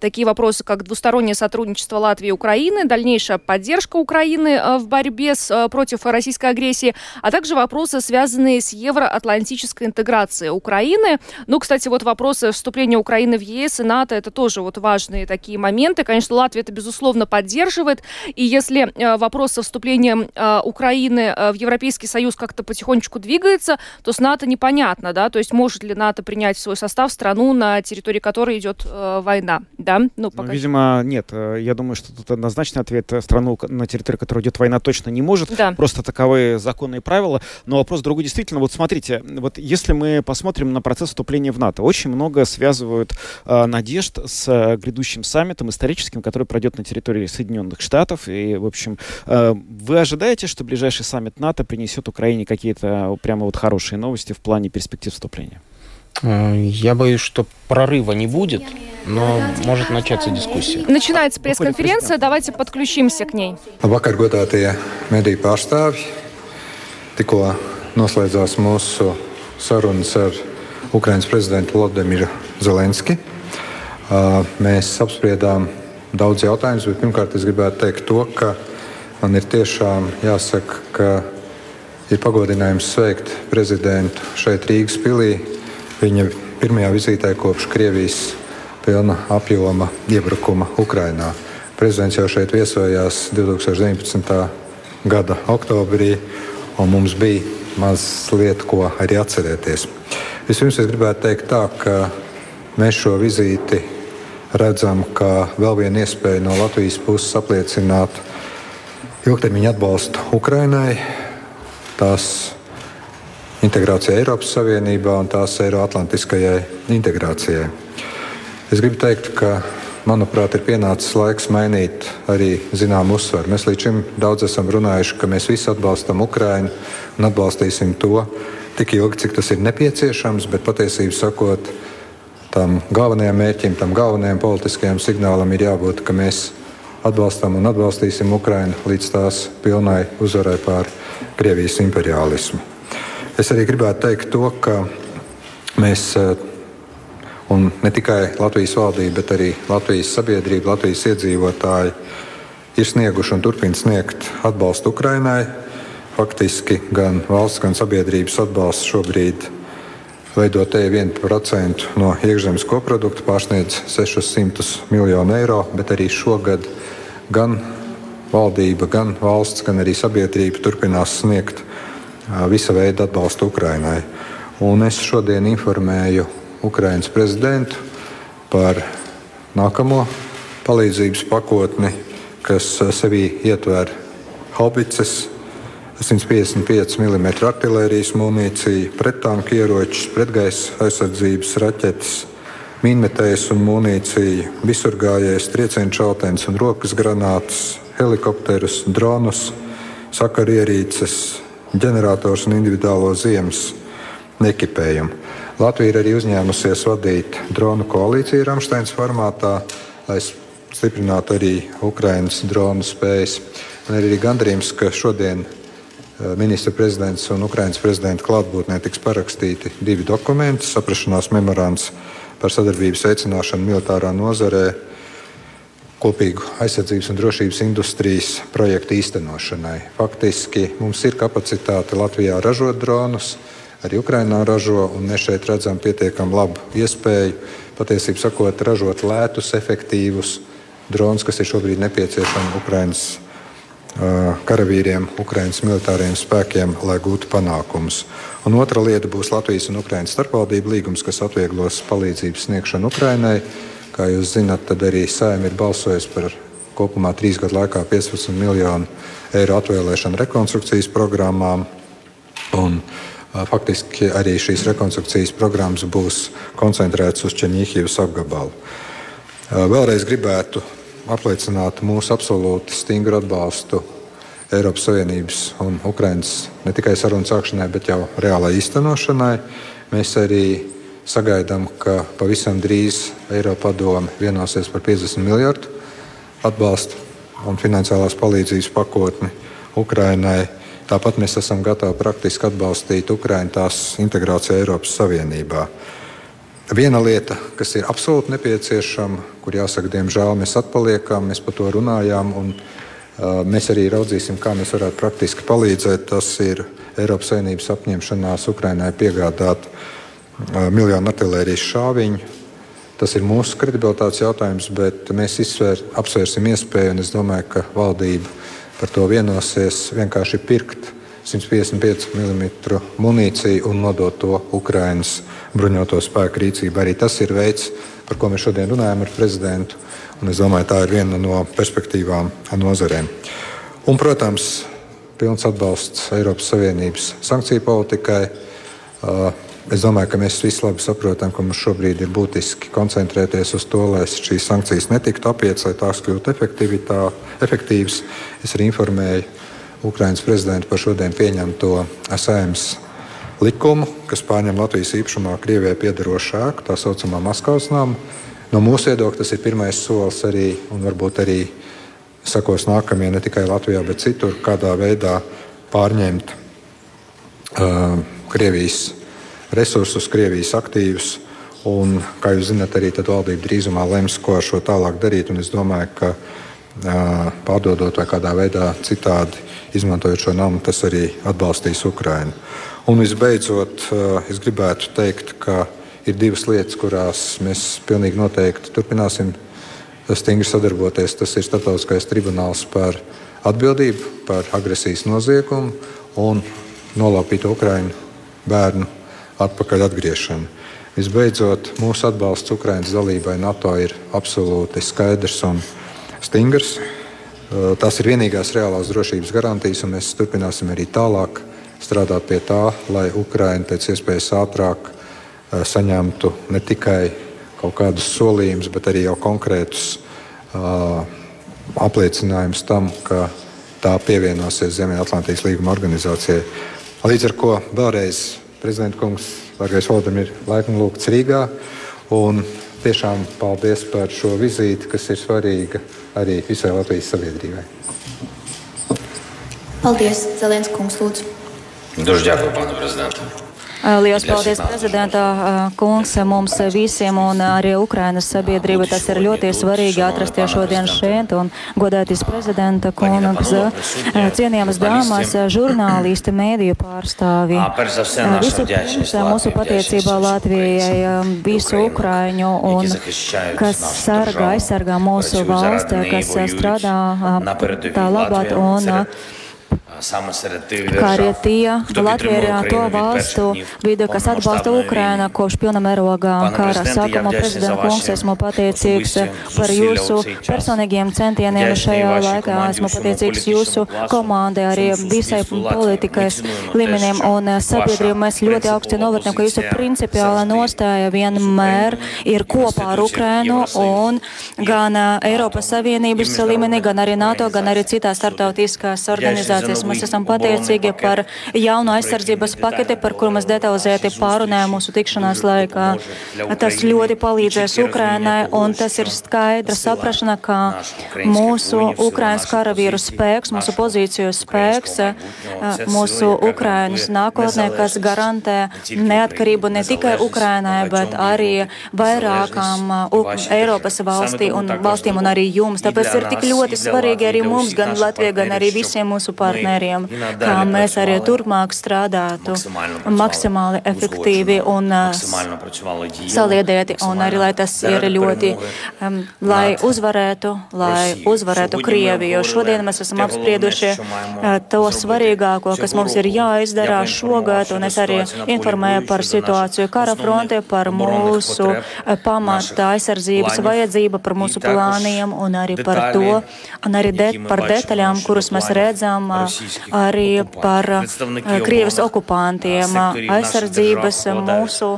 такие вопросы, как двустороннее сотрудничество Латвии и Украины, дальнейшая поддержка Украины э, в борьбе с, э, против российской агрессии, а также вопросы, связанные с евроатлантической интеграцией Украины. Ну, кстати, вот вопросы вступления Украины в ЕС и НАТО, это тоже вот важные такие моменты. Конечно, Латвия это, безусловно, поддерживает. И если э, вопрос со вступлением Украины в Европейский Союз как-то потихонечку двигается, то с НАТО непонятно, да, то есть может ли НАТО принять в свой состав страну, на территории которой идет э, война, да? Ну, пока... ну, видимо, нет. Э, я думаю, что тут однозначный ответ. Страну, на территории которой идет война, точно не может. Да. Просто таковы законы и правила. Но вопрос другой. Действительно, вот смотрите, вот если мы посмотрим на процесс вступления в НАТО, очень много связывают э, надежд с э, грядущим саммитом историческим, который пройдет на территории Соединенных Штатов. И, в общем, э, вы ожидаете, что ближайший саммит НАТО принесет Украине какие-то прямо вот хорошие новости в плане перспектив вступления? Э, я боюсь, что прорыва не будет, но может начаться дискуссия. Начинается пресс-конференция, давайте подключимся к ней. Vakar godātie mediju pārstāvji, tikko noslēdzās mūsu sarunas ar Ukrainas prezidentu Vladimiru Zelenski. Mēs apspriedām daudz jautājumus, bet pirmkārt es gribētu teikt to, ka man ir tiešām jāsaka, ka ir pagodinājums sveikt prezidentu šeit Rīgas pilī viņa pirmajā vizītē kopš Krievijas pilna apjoma iebrukuma Ukrajinā. Prezidents jau šeit viesojās 2019. gada oktobrī, un mums bija maz lietu, ko arī atcerēties. Vispirms es gribētu teikt tā, ka mēs šo vizīti redzam kā vēl vienu iespēju no Latvijas puses apliecināt ilgtermiņa atbalstu Ukrainai, tās integrācijai Eiropas Savienībā un tās Eiroatlantiskajai integrācijai. Es gribu teikt, ka, manuprāt, ir pienācis laiks mainīt arī zināmu uzsvaru. Mēs līdz šim daudz esam runājuši, ka mēs visi atbalstam Ukraiņu un atbalstīsim to tik ilgi, cik tas ir nepieciešams, bet patiesībā sakot, tam galvenajam mērķim, tam galvenajam politiskajam signālam ir jābūt, ka mēs atbalstam un atbalstīsim Ukraiņu līdz tās pilnai uzvarai pār Krievijas imperialismu. Es arī gribētu teikt to, ka mēs, eh, un ne tikai Latvijas valdība, bet arī Latvijas sabiedrība, Latvijas iedzīvotāji ir snieguši un turpina sniegt atbalstu Ukrainai. Faktiski gan valsts, gan sabiedrības atbalsts šobrīd veido te 1% no iekšzemes koprodukta, pārsniedz 600 miljonu eiro, bet arī šogad gan valdība, gan valsts, gan arī sabiedrība turpinās sniegt visa veida atbalstu Ukrainai. Un es šodien informēju Ukraiņas prezidentu par nākamo palīdzības pakotni, kas sevī ietver haubicas, 155 mm artērijas munīciju, prettanku ieročus, pretgaisa aizsardzības raķetes, minmetējus un munīciju, visurgājējus, triecienu šauteņus un rokas granātas, helikopterus, dronus, sakarierīces, ģenerators un individuālo ziemas ekipējumu. Latvija ir arī uzņēmusies vadīt dronu koalīciju Rāmsteins formātā, lai stiprinātu arī Ukraiņas dronu spējas. Man ir arī gandrījums, ka šodien ministra prezidents un Ukraiņas prezidenta klātbūtnē tiks parakstīti divi dokumenti - saprašanās memorands par sadarbības veicināšanu militārā nozarē, kopīgu aizsardzības un drošības industrijas projektu īstenošanai. Faktiski mums ir kapacitāte Latvijā ražot dronus, arī Ukrainā ražo, un mēs šeit redzam pietiekami labu iespēju patiesībā sakot, ražot lētus, efektīvus dronus, kas ir šobrīd nepieciešami Ukraiņas karavīriem, Ukraiņas militāriem spēkiem, lai gūtu panākumus. Un otra lieta būs Latvijas un Ukraiņas starpvaldību līgums, kas atvieglos palīdzības sniegšanu Ukraiņai. Kā jūs zināt, tad arī Sējuma ir balsojusi par kopumā trīs gadu laikā 15 miljonu eiro atvēlēšanu rekonstrukcijas programmām. Un, faktiski arī šīs rekonstrukcijas programmas būs koncentrētas uz Čeņģīhijas apgabalu. Vēlreiz gribētu apliecināt mūsu absolūti stingru atbalstu Eiropas Savienības un Ukraiņas ne tikai sarunu sākšanai, bet jau reālai īstenošanai. Mēs arī sagaidām, ka pavisam drīz Eiropa padome vienosies par 50 miljardu atbalstu un finansiālās palīdzības pakotni Ukraiņai. Tāpat mēs esam gatavi praktiski atbalstīt Ukraiņu tās integrāciju Eiropas Savienībā. Viena lieta, kas ir absolūti nepieciešama, kur jāsaka, diemžēl mēs atpaliekam, mēs par to runājām, un uh, mēs arī raudzīsim, kā mēs varētu praktiski palīdzēt. Tas ir Eiropas Savienības apņemšanās Ukrainai piegādāt uh, miljonu artērijas šāviņu. Tas ir mūsu kredibilitātes jautājums, bet mēs izsvēr, apsvērsim iespēju, un es domāju, ka valdība par to vienosies vienkārši pirkt 155 mm munīciju un nodot to Ukraiņas bruņoto spēku rīcībā. Arī tas ir veids, par ko mēs šodien runājam ar prezidentu. Un es domāju, tā ir viena no perspektīvām nozarēm. Un, protams, pilns atbalsts Eiropas Savienības sankciju politikai. Es domāju, ka mēs visi labi saprotam, ka mums šobrīd ir būtiski koncentrēties uz to, lai šīs sankcijas netiktu apietas, lai tās kļūtu efektīvas. Es arī informēju Ukraiņas prezidentu par šodien pieņemto saimnes likumu, kas pārņem Latvijas īpašumā Krievijai piedarošu ēku, tā saucamā Maskavas nama. No mūsu viedokļa tas ir pirmais solis arī, un varbūt arī sakos nākamie ne tikai Latvijā, bet citur, kādā veidā pārņemt uh, Krievijas resursus, Krievijas aktīvus. Un, kā jūs zināt, arī valdība drīzumā lems, ko ar šo tālāk darīt. Un es domāju, ka pārdodot vai kādā veidā citādi izmantojot šo namu, tas arī atbalstīs Ukrainu. Un visbeidzot, es gribētu teikt, ka ir divas lietas, kurās mēs pilnīgi noteikti turpināsim stingri sadarboties. Tas ir Startautiskais tribunāls par atbildību par agresijas noziegumu un nolaupītu Ukraiņu bērnu atpakaļ atgriešanu. Visbeidzot, mūsu atbalsts Ukraiņas dalībai NATO ir absolūti skaidrs un stingrs. Tās ir vienīgās reālās drošības garantijas, un mēs turpināsim arī tālāk strādāt pie tā, lai Ukraina pēc iespējas ātrāk saņemtu ne tikai kaut kādus solījumus, bet arī jau konkrētus uh, apliecinājumus tam, ka tā pievienosies Ziemeļatlantijas līguma organizācijai. Līdz ar to vēlreiz prezidenta kungs, Lārgais Valdemir, laipni lūgts Rīgā. Un tiešām paldies par šo vizīti, kas ir svarīga arī visai Latvijas sabiedrībai. Paldies, Zelens kungs, lūdzu. Дуже дякую, пане президенте. Lielas paldies prezidentā kungs mums visiem un arī Ukrainas sabiedrība. Tas ir ļoti svarīgi atrasties šodien šeit un godēties prezidenta kungs, cienījamas dāmas, žurnālisti, mēdīju pārstāvi. Visu pirms mūsu pateicībā Latvijai, visu Ukraiņu un kas sargā, aizsargā mūsu valsti, kas strādā tā labāk un kā arī tie Latvija ir to valstu vidu, kas atbalsta Ukraina kopš pilna mērogā kara sākuma. Prezidenta kungs, esmu pateicīgs par jūsu personīgiem centieniem šajā laikā. Esmu pateicīgs jūsu komandai, arī visai politikai līmenim un sabiedrību. Mēs ļoti augsti novērtējam, ka jūsu principiāla nostāja vienmēr ir kopā ar Ukrainu un gan Eiropas Savienības līmenī, gan arī NATO, gan arī citās startautiskās organizācijas mēs esam pateicīgi par jaunu aizsardzības paketi, par kuru mēs detalizēti pārunājām mūsu tikšanās laikā. Tas ļoti palīdzēs Ukrainai, un tas ir skaidra saprašana, ka mūsu Ukrainas karavīru spēks, mūsu pozīciju spēks, mūsu Ukrainas nākotnē, kas garantē neatkarību ne tikai Ukrainai, bet arī vairākām Eiropas valstī un valstīm un arī jums. Tāpēc ir tik ļoti svarīgi arī mums, gan Latvijai, gan arī visiem mūsu partneriem, kā mēs arī turpmāk strādātu maksimāli efektīvi un saliedēti, un arī lai tas ir ļoti, um, lai uzvarētu, lai uzvarētu Krieviju. Šodien mēs esam apsprieduši uh, to svarīgāko, kas mums ir jāizdara šogad, un es arī informēju par situāciju kara frontē, par mūsu pamata aizsardzības vajadzību, par mūsu plāniem un arī par to, un arī de, par detaļām, kurus mēs redzam arī par Krievijas okupantiem, aizsardzības mūsu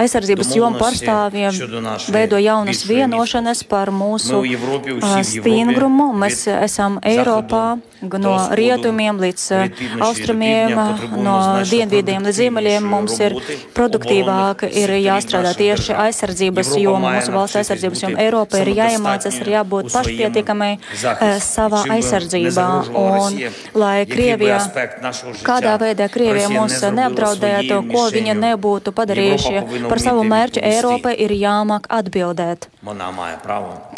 aizsardzības jomu pārstāvjiem veido jaunas vienošanas par mūsu stingrumu. Mēs esam Eiropā no rietumiem līdz austrumiem, no dienvidiem līdz ziemeļiem. Mums ir produktīvāk ir jāstrādā tieši aizsardzības jomā, mūsu valsts aizsardzības jomā. Eiropa ir jāiemācās, ir jābūt pašpietiekamai savā aizsardzībā. Un lai Krievija, kādā veidā Krievija mūs neapdraudētu, ko viņa nebūtu padarījuši par savu mērķu, Eiropai ir jāmāk atbildēt.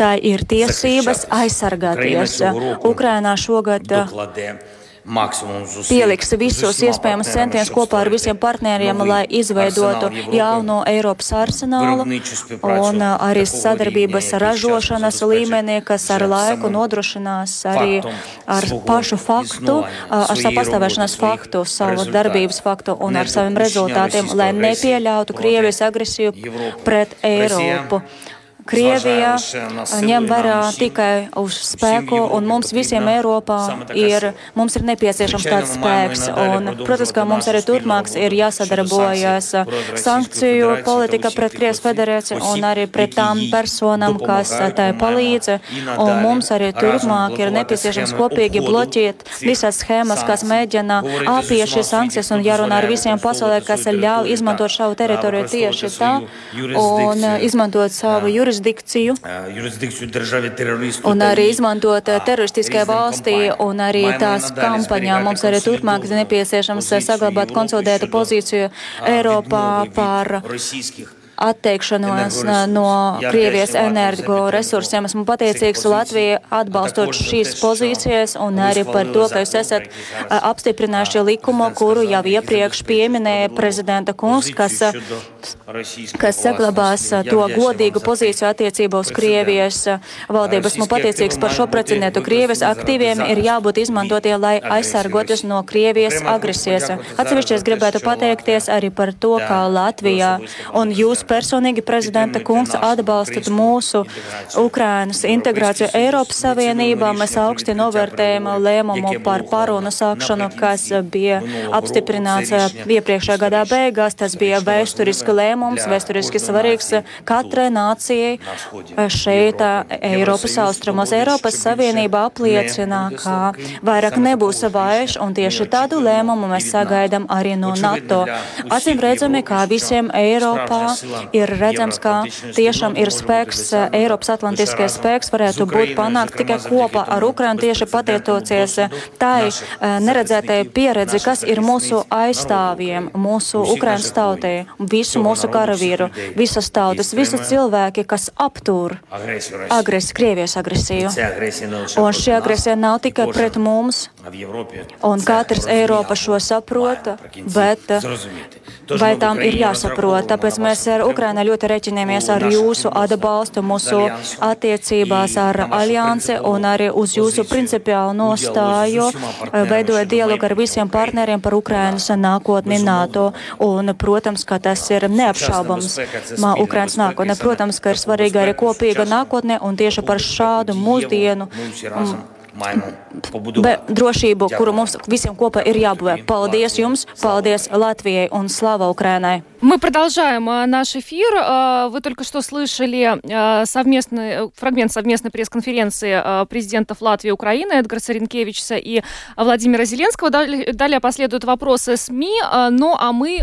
Tā ir tiesības aizsargāties. Ukrainā šogad pieliks visus iespējamos centienus kopā ar visiem partneriem, lai izveidotu jaunu Eiropas arsenālu un arī sadarbības ražošanas līmenī, kas ar laiku nodrošinās arī ar pašu faktu, ar savu pastāvēšanas faktu, savu darbības faktu un ar saviem rezultātiem, lai nepieļautu Krievijas agresiju pret Eiropu. Krievija ņem vērā tikai uz spēku, un mums visiem Eiropā ir, mums ir nepieciešams tāds spēks. Un, protams, ka mums arī turpmāks ir jāsadarbojas sankciju politika pret Krievijas federāciju un arī pret tām personām, kas tai palīdz. Un mums arī turpmāk ir nepieciešams kopīgi bloķēt visas schēmas, kas mēģina apiet šīs sankcijas un jārunā ar visiem pasaulē, kas ļauj izmantot savu teritoriju tieši tā un izmantot savu jurisdikciju jurisdikciju. Un arī izmantot teroristiskai valstī un arī tās kampaņā. Mums arī turpmāk nepieciešams saglabāt konsolidētu pozīciju Eiropā par atteikšanos no Krievijas energo resursiem. Esmu pateicīgs Latvijai atbalstot šīs pozīcijas un arī par to, ka jūs esat apstiprinājuši likumu, kuru jau iepriekš pieminēja prezidenta kungs, kas, kas saglabās to godīgu pozīciju attiecībā uz Krievijas valdību. Esmu pateicīgs par šo precedentu. Krievijas aktīviem ir jābūt izmantotie, lai aizsargoties no Krievijas agresijas. Atsevišķi es gribētu pateikties arī par to, kā Latvijā un jūs personīgi, prezidenta kungs, atbalstat mūsu Ukrainas integrāciju Eiropas Savienībā. Mēs augsti novērtējam lēmumu par parunu sākšanu, kas bija apstiprināts iepriekšējā gadā beigās. Tas bija vēsturiski lēmums, vēsturiski svarīgs katrai nācijai šeit Eiropas austrumos. Eiropas Savienība apliecina, ka vairāk nebūs vairs, un tieši tādu lēmumu mēs sagaidām arī no NATO. Acīm redzami, kā visiem Eiropā ir redzams, ka tiešām ir spēks, Eiropas atlantiskais spēks varētu būt panākt tikai kopā ar Ukrainu tieši pateicoties tai eh, neredzētai pieredzi, kas ir mūsu aizstāvjiem, mūsu Ukrainas tautai, visu mūsu karavīru, visas tautas, visi cilvēki, kas aptur agresi, Krievijas agresiju. Un šī agresija nav tikai pret mums, un katrs Eiropa šo saprota, bet vai tām ir jāsaprot. Tāpēc mēs ar Ukrainu ļoti reķinamies ar jūsu atbalstu mūsu attiecībās ar aliansi un arī uz jūsu principiālu nostāju, veidojot dialogu ar visiem partneriem par Ukrainas nākotni NATO. Un, protams, ka tas ir neapšaubams Ukrainas nākotne. Protams, ka ir svarīga arī kopīga nākotne un tieši par šādu mūsdienu drošību, kuru mums visiem kopā ir jābūvē. Paldies jums, paldies Латвии un слава Украине. Мы продолжаем наш эфир. Вы только что слышали совместный фрагмент совместной пресс-конференции президентов Латвии и Украины Эдгара Саренкевича и Владимира Зеленского. Далее, далее последуют вопросы СМИ. Ну, а мы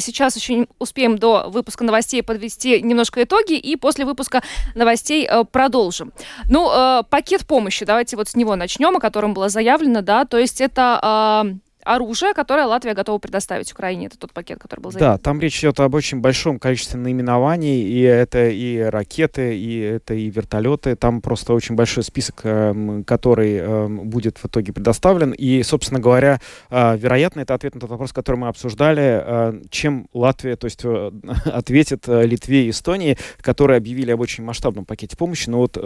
сейчас еще успеем до выпуска новостей подвести немножко итоги и после выпуска новостей продолжим. Ну, пакет помощи, давайте вот с него начнем, о котором было заявлено, да, то есть это оружие, которое Латвия готова предоставить Украине. Это тот пакет, который был заявлен. Да, там речь идет об очень большом количестве наименований, и это и ракеты, и это и вертолеты. Там просто очень большой список, эм, который эм, будет в итоге предоставлен. И, собственно говоря, э, вероятно, это ответ на тот вопрос, который мы обсуждали, э, чем Латвия, то есть э, [laughs] ответит Литве и Эстонии, которые объявили об очень масштабном пакете помощи. Но вот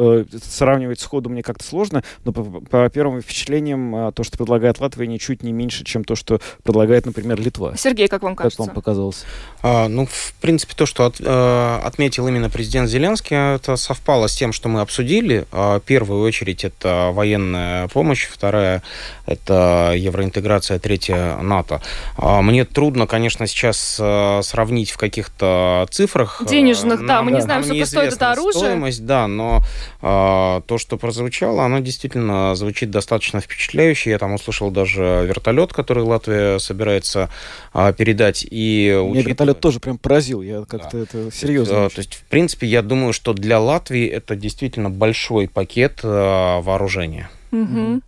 сравнивать сходу мне как-то сложно, но по, по первым впечатлениям то, что предлагает Латвия, ничуть не меньше, чем то, что предлагает, например, Литва. Сергей, как вам кажется? Как вам показалось? А, ну, в принципе, то, что от, э, отметил именно президент Зеленский, это совпало с тем, что мы обсудили. А, в первую очередь это военная помощь, вторая это евроинтеграция, третья НАТО. А, мне трудно, конечно, сейчас э, сравнить в каких-то цифрах. Денежных, нам, да, мы не знаем, сколько стоит это оружие. Стоимость, да, но а, то, что прозвучало, оно действительно звучит достаточно впечатляюще. Я там услышал даже вертолет, который Латвия собирается а, передать. И Меня учитывая... вертолет тоже прям поразил, я как-то да. это серьезно. А, то есть, в принципе, я думаю, что для Латвии это действительно большой пакет а, вооружения. Угу.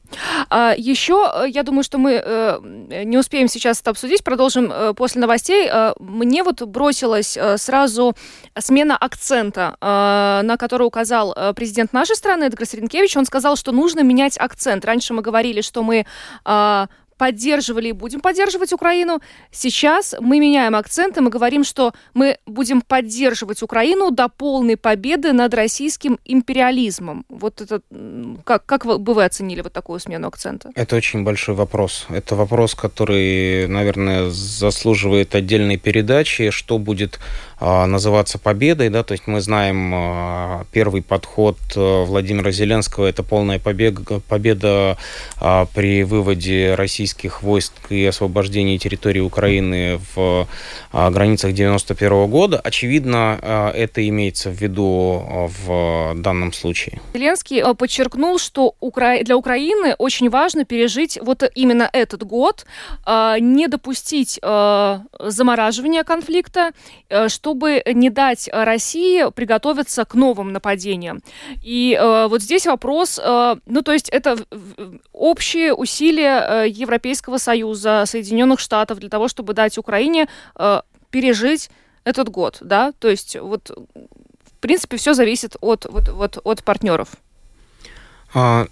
А, еще, э, я думаю, что мы э, не успеем сейчас это обсудить, продолжим э, после новостей. Э, мне вот бросилась э, сразу смена акцента, э, на который указал э, президент нашей страны Эдгар Саренкевич. Он сказал, что нужно менять акцент. Раньше мы говорили, что мы э, поддерживали и будем поддерживать Украину. Сейчас мы меняем акценты, мы говорим, что мы будем поддерживать Украину до полной победы над российским империализмом. Вот это как, как бы вы оценили вот такую смену акцента? Это очень большой вопрос. Это вопрос, который, наверное, заслуживает отдельной передачи. Что будет называться победой, да, то есть мы знаем а, первый подход э, Владимира Зеленского это полная победа, победа а, при выводе российских войск и освобождении территории Украины в границах 91 года. Очевидно, это имеется в виду в данном случае. Зеленский э, подчеркнул, что для Украины очень важно пережить вот именно этот год, не допустить замораживания конфликта, что чтобы не дать России приготовиться к новым нападениям. И э, вот здесь вопрос, э, ну то есть это общие усилия э, Европейского Союза, Соединенных Штатов для того, чтобы дать Украине э, пережить этот год, да, то есть вот в принципе все зависит от вот, вот от партнеров. А,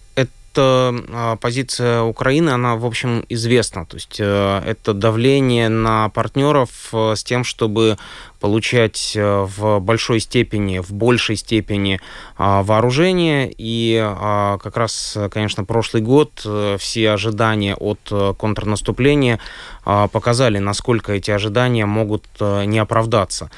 это а, позиция Украины, она, в общем, известна. То есть э, это давление на партнеров э, с тем, чтобы получать э, в большой степени, в большей степени а, вооружение. И а, как раз, конечно, прошлый год э, все ожидания от э, контрнаступления показали, насколько эти ожидания могут не оправдаться.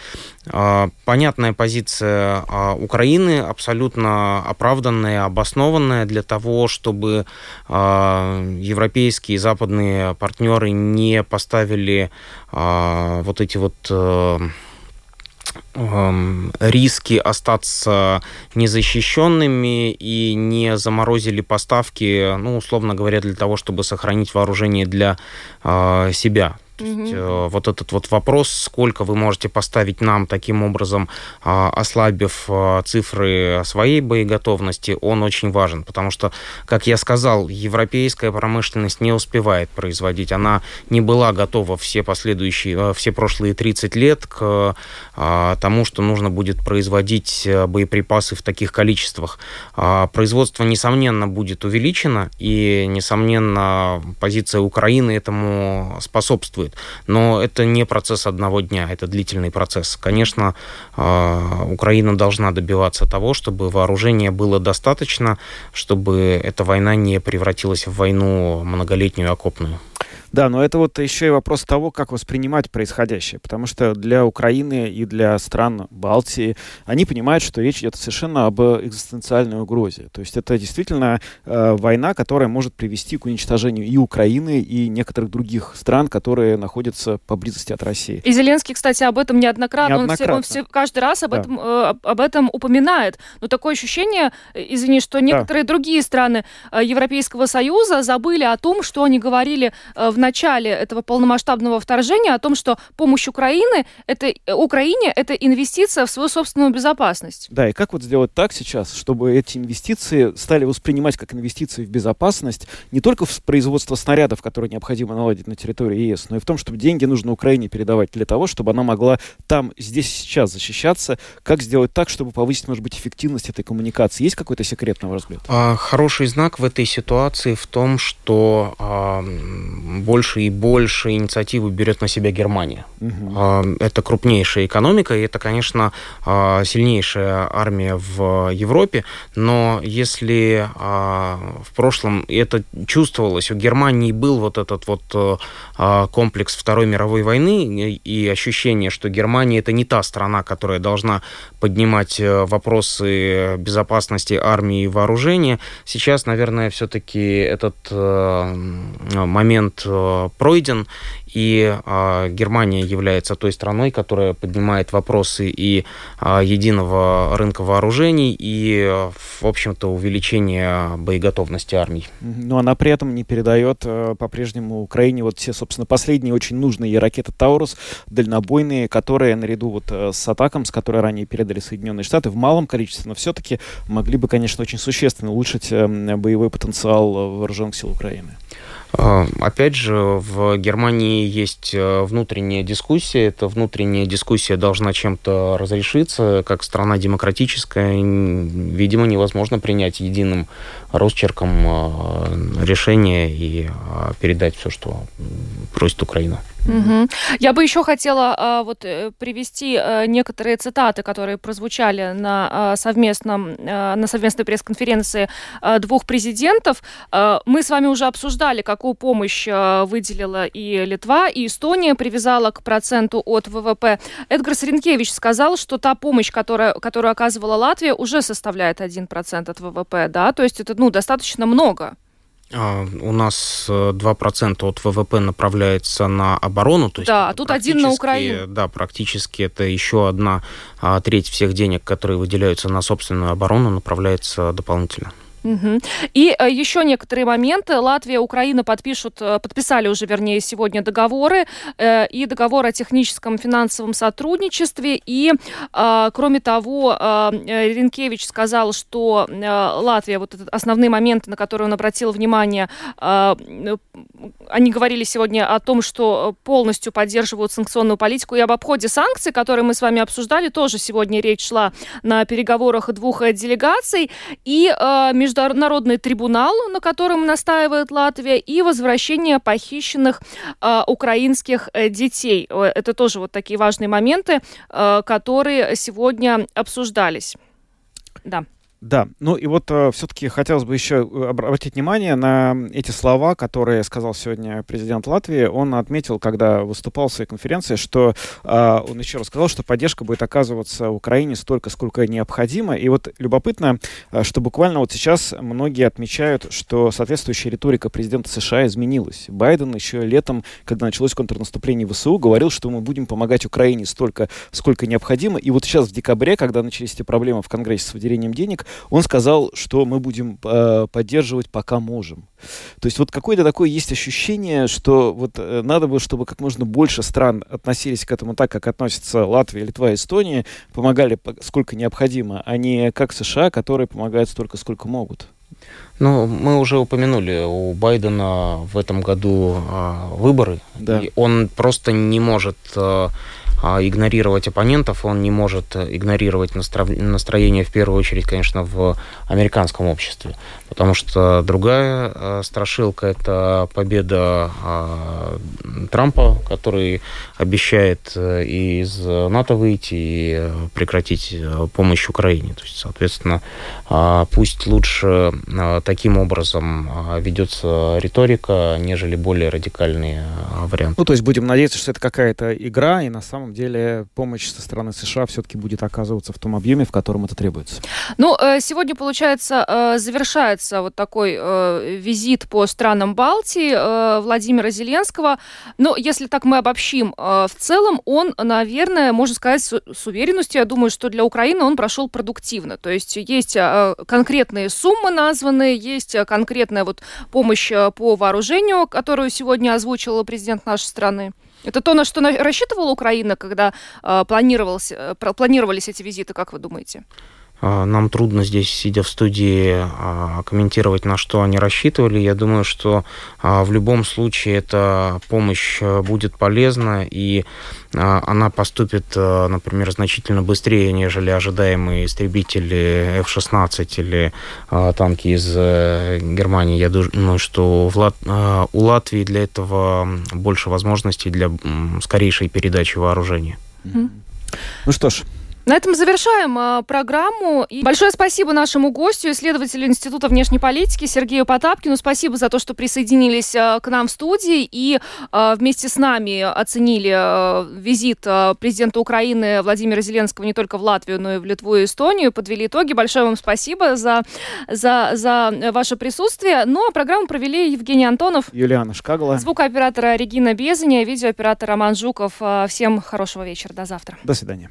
Понятная позиция Украины, абсолютно оправданная, обоснованная для того, чтобы европейские и западные партнеры не поставили вот эти вот риски остаться незащищенными и не заморозили поставки, ну, условно говоря, для того, чтобы сохранить вооружение для э, себя. То mm-hmm. есть э, вот этот вот вопрос, сколько вы можете поставить нам таким образом, э, ослабив э, цифры своей боеготовности, он очень важен, потому что, как я сказал, европейская промышленность не успевает производить, она не была готова все последующие, э, все прошлые 30 лет к э, тому, что нужно будет производить э, боеприпасы в таких количествах. Э, производство, несомненно, будет увеличено, и, несомненно, позиция Украины этому способствует происходит. Но это не процесс одного дня, это длительный процесс. Конечно, а, Украина должна добиваться того, чтобы вооружения было достаточно, чтобы эта война не превратилась в войну многолетнюю окопную. Да, но это вот еще и вопрос того, как воспринимать происходящее, потому что для Украины и для стран Балтии они понимают, что речь идет совершенно об экзистенциальной угрозе. То есть это действительно э, война, которая может привести к уничтожению и Украины, и некоторых других стран, которые находятся поблизости от России. И Зеленский, кстати, об этом неоднократно, неоднократно. Он, все, он все, каждый раз об, да. этом, э, об этом упоминает. Но такое ощущение, э, извини, что некоторые да. другие страны э, Европейского Союза забыли о том, что они говорили э, в начале этого полномасштабного вторжения, о том, что помощь Украины это, э, Украине – это инвестиция в свою собственную безопасность. Да, и как вот сделать так сейчас, чтобы эти инвестиции стали воспринимать как инвестиции в безопасность не только в производство снарядов, которые необходимо наладить на территории ЕС, но и в том, чтобы деньги нужно Украине передавать для того, чтобы она могла там, здесь и сейчас защищаться. Как сделать так, чтобы повысить, может быть, эффективность этой коммуникации? Есть какой-то секрет, на ваш взгляд? А, хороший знак в этой ситуации в том, что а, больше и больше инициативы берет на себя Германия. Угу. Это крупнейшая экономика, и это, конечно, а, сильнейшая армия в Европе, но если а, в прошлом это чувствовалось, у Германии был вот этот вот а, комплекс Второй мировой войны и ощущение, что Германия это не та страна, которая должна поднимать э, вопросы безопасности армии и вооружения. Сейчас, наверное, все-таки этот э, момент э, пройден, и э, Германия является той страной, которая поднимает вопросы и э, единого рынка вооружений, и, в общем-то, увеличения боеготовности армий. Но она при этом не передает э, по-прежнему Украине вот все, собственно, последние очень нужные ракеты «Таурус», дальнобойные, которые наряду вот э, с атаком, с которой ранее передали Соединенные Штаты, в малом количестве, но все-таки могли бы, конечно, очень существенно улучшить э, боевой потенциал вооруженных сил Украины. А, опять же, в Германии есть э, внутренняя дискуссия. Эта внутренняя дискуссия должна чем-то разрешиться. Как страна демократическая, видимо, невозможно принять единым росчерком э, решение и э, передать все, что просит Украина. Угу. Я бы еще хотела а, вот э, привести а, некоторые цитаты, которые прозвучали на а, совместном а, на совместной пресс-конференции а, двух президентов. А, мы с вами уже обсуждали, какую помощь а, выделила и Литва, и Эстония привязала к проценту от ВВП. Эдгар Саренкевич сказал, что та помощь, которая, которую оказывала Латвия, уже составляет 1% от ВВП, да, то есть это ну достаточно много. А, у нас 2% э, от ВВП направляется на оборону. То есть да, а тут один на Украину. Да, практически это еще одна а, треть всех денег, которые выделяются на собственную оборону, направляется дополнительно. Угу. И э, еще некоторые моменты. Латвия Украина подпишут, э, подписали уже, вернее, сегодня договоры э, и договор о техническом финансовом сотрудничестве. И, э, кроме того, э, Ренкевич сказал, что э, Латвия, вот этот основные моменты, на которые он обратил внимание, э, они говорили сегодня о том, что полностью поддерживают санкционную политику и об обходе санкций, которые мы с вами обсуждали. Тоже сегодня речь шла на переговорах двух делегаций. И э, международный трибунал, на котором настаивает Латвия, и возвращение похищенных э, украинских детей. Это тоже вот такие важные моменты, э, которые сегодня обсуждались. Да. Да, ну и вот э, все-таки хотелось бы еще э, обратить внимание на эти слова, которые сказал сегодня президент Латвии. Он отметил, когда выступал в своей конференции, что э, он еще раз сказал, что поддержка будет оказываться Украине столько, сколько необходимо. И вот любопытно, э, что буквально вот сейчас многие отмечают, что соответствующая риторика президента США изменилась. Байден еще летом, когда началось контрнаступление ВСУ, говорил, что мы будем помогать Украине столько, сколько необходимо. И вот сейчас в декабре, когда начались эти проблемы в Конгрессе с выделением денег, он сказал, что мы будем э, поддерживать пока можем. То есть вот какое-то такое есть ощущение, что вот э, надо бы, чтобы как можно больше стран относились к этому так, как относятся Латвия, Литва, Эстония, помогали сколько необходимо, а не как США, которые помогают столько, сколько могут. Ну, мы уже упомянули, у Байдена в этом году э, выборы, да. и он просто не может э, игнорировать оппонентов, он не может игнорировать настроение, в первую очередь, конечно, в американском обществе. Потому что другая страшилка – это победа Трампа, который обещает из НАТО выйти и прекратить помощь Украине. То есть, соответственно, пусть лучше таким образом ведется риторика, нежели более радикальные варианты. Ну, то есть будем надеяться, что это какая-то игра, и на самом деле помощь со стороны США все-таки будет оказываться в том объеме, в котором это требуется. Ну, э, сегодня, получается, э, завершается вот такой э, визит по странам Балтии Владимира Зеленского. Но если так мы обобщим, в целом он, наверное, можно сказать с уверенностью, я думаю, что для Украины он прошел продуктивно. То есть есть конкретные суммы названы, есть конкретная вот помощь по вооружению, которую сегодня озвучил президент нашей страны. Это то, на что рассчитывала Украина, когда планировался, э, планировались эти визиты, как вы думаете? А, нам трудно здесь, сидя в студии, а, комментировать, на что они рассчитывали. Я думаю, что а, в любом случае эта помощь будет полезна, и она поступит, например, значительно быстрее, нежели ожидаемые истребители F-16 или танки из э, Германии. Я думаю, что у Латвии для этого больше возможностей для скорейшей передачи вооружения. Ну что ж, на этом завершаем э, программу. И большое спасибо нашему гостю, исследователю Института внешней политики Сергею Потапкину. Спасибо за то, что присоединились э, к нам в студии и э, вместе с нами оценили визит президента Украины Владимира Зеленского не только в Латвию, но и в Литву и Эстонию. Подвели итоги. Большое вам спасибо за, за, за ваше присутствие. Ну а программу провели Евгений Антонов, Юлиана Шкагла, звукооператора Регина Безаня, видеооператор Роман Жуков. Всем хорошего вечера. До завтра. До свидания.